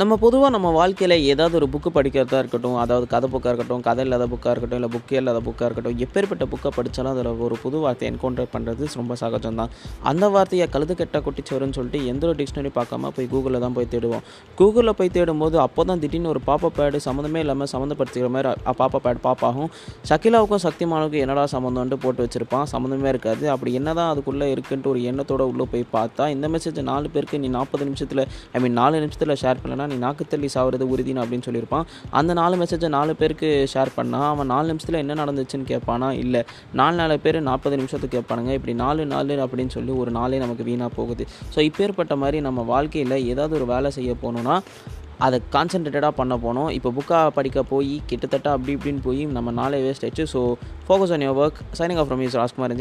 நம்ம பொதுவாக நம்ம வாழ்க்கையில் ஏதாவது ஒரு புக்கு படிக்கிறதா இருக்கட்டும் அதாவது கதை புக்காக இருக்கட்டும் கதை இல்லாத புக்காக இருக்கட்டும் இல்லை புக்கே இல்லாத புக்காக இருக்கட்டும் எப்பேற்பட்ட புக்கை படித்தாலும் அதில் ஒரு புது வார்த்தையை என்கவுண்டர் பண்ணுறது ரொம்ப சகஜம் தான் அந்த வார்த்தையை கழுது கெட்ட குட்டிச்சோருன்னு சொல்லிட்டு எந்த ஒரு டிக்ஷனரி பார்க்காம போய் கூகுளில் தான் போய் தேடுவோம். கூகுளில் போய் தேடும்போது அப்போ தான் திடீர்னு ஒரு பாப்பா பேடு சம்மந்தமே இல்லாமல் சம்மந்தப்படுத்திக்கிற மாதிரி பாப்பா பேட் பாப்பாகும் ஷக்கிலாவுக்கும் சக்திமானுக்கும் என்னடா சம்மந்தம்ன்ட்டு போட்டு வச்சுருப்பான். சம்மந்தமே இருக்காது. அப்படி என்னதான் அதுக்குள்ளே இருக்குன்ட்டு ஒரு எண்ணத்தோடு உள்ளே போய் பார்த்தா இந்த மெசேஜ் நாலு பேருக்கு நீ நாற்பது நிமிஷத்தில் ஐ மீன் நாலு நிமிஷத்தில் ஷேர் பண்ணலனா நீ நாக்கு தள்ளி சாவுறது உறுதினு அப்படின்னு சொல்லியிருப்பான். அந்த நாலு மெசேஜை நாலு பேருக்கு ஷேர் பண்ணா அவன் நாலு நிமிஷத்தில் என்ன நடந்துச்சுன்னு கேட்பானா? இல்லை நாலு நாலு பேர் நாற்பது நிமிஷத்துக்கு கேட்பானுங்க. இப்படி நாலு நாலு அப்படின்னு சொல்லி ஒரு நாளே நமக்கு வீணாக போகுது. ஸோ இப்பேற்பட்ட மாதிரி நம்ம வாழ்க்கையில் ஏதாவது ஒரு வேலை செய்ய போகணுன்னா அதை கான்சென்ட்ரேட்டடாக பண்ண போனோம் இப்போ புக்காக படிக்க போய் கிட்டத்தட்ட அப்படி இப்படின்னு போய் நம்ம நாளே வேஸ்ட் ஆயிடுச்சு so focus on your work signing off from us Rajkumar